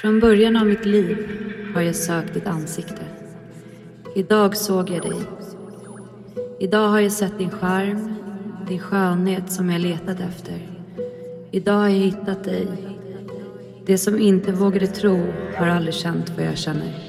Från början av mitt liv har jag sökt ditt ansikte. Idag såg jag dig. Idag har jag sett din charm, din skönhet som jag letat efter. Idag har jag hittat dig. Det som inte vågade tro har aldrig känt vad jag känner.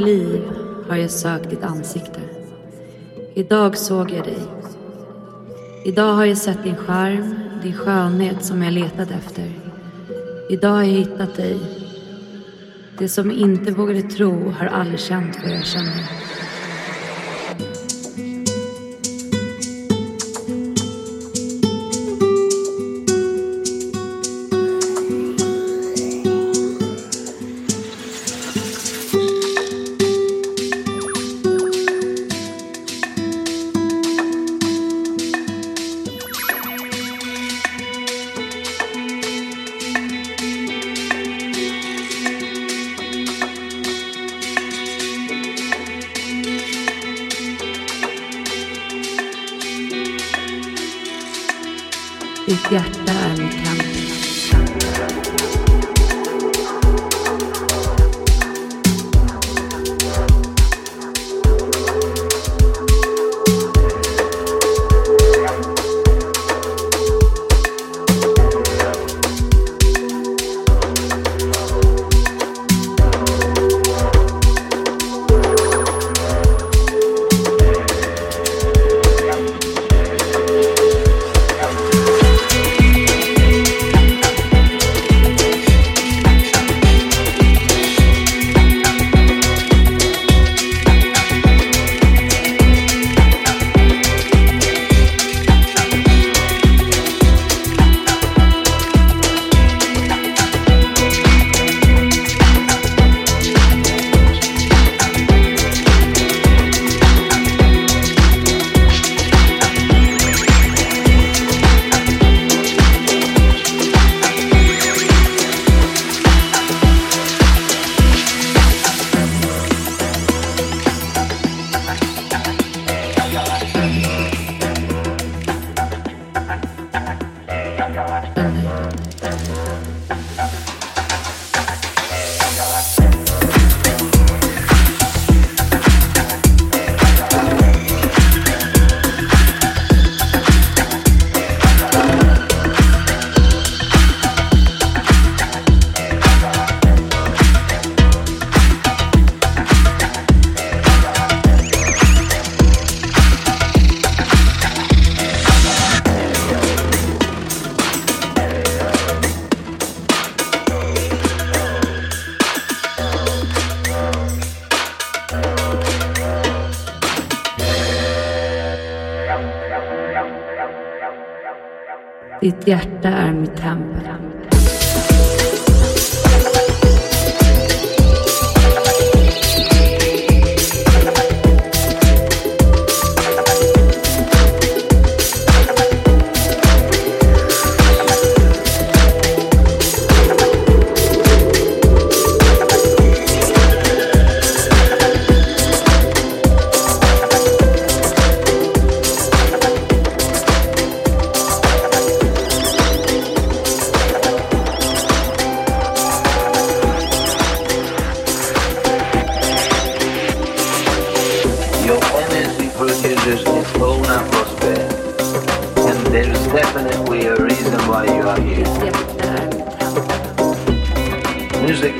Liv har jag sökt ditt ansikte. Idag såg jag dig. Idag har jag sett din charm, din skönhet som jag letat efter. Idag har jag hittat dig. Det som inte vågade tro har aldrig känt vad jag känner. Ditt hjärta är mitt tempel.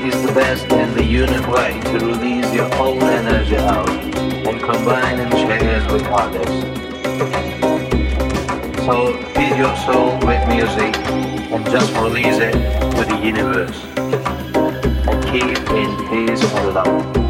is the best and the unique way to release your own energy out and combine and share with others. So feed your soul with music and just release it to the universe. And keep in peace and love.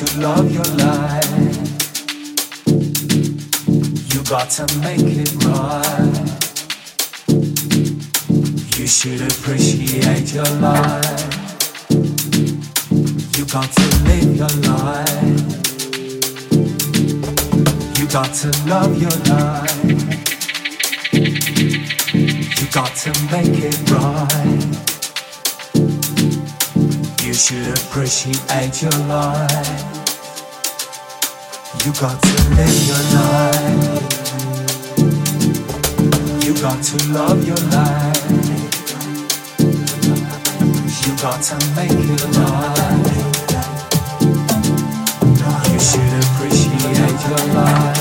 Appreciate your life. You got to live your life. You can't make your life You got to love your life. You got to make it right. You got to live your life. You got to love your life. You got to make it alive. You should appreciate your life.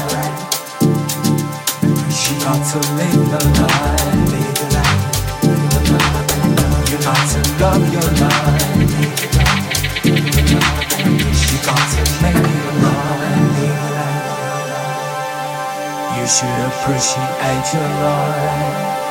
You got to live your life. You got to love your life. Should appreciate your life.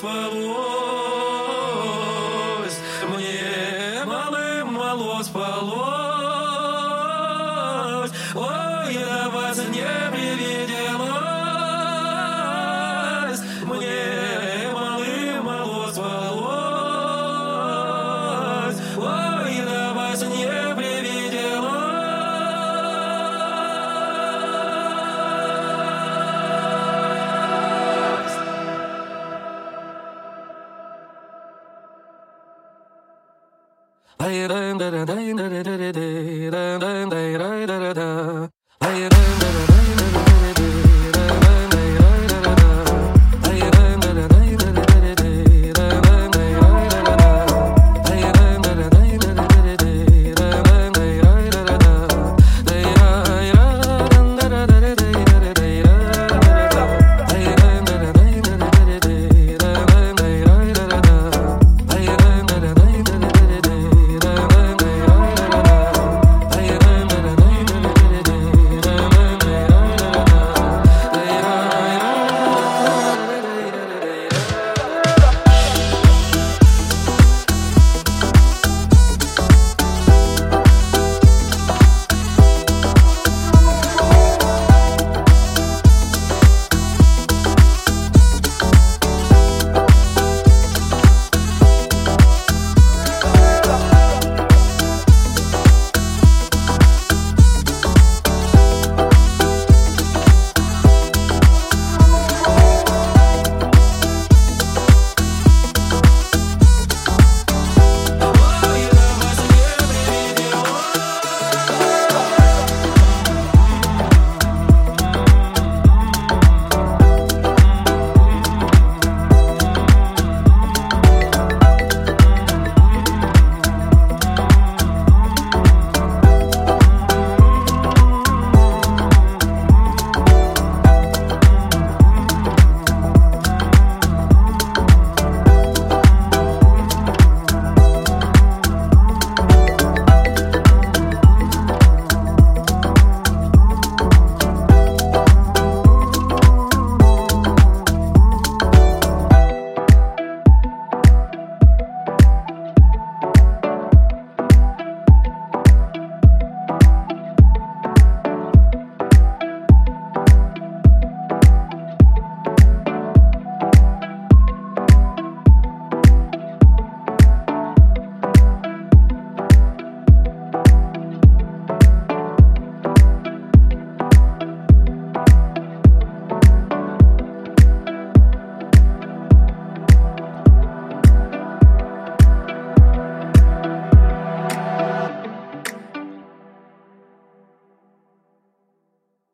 soiraux.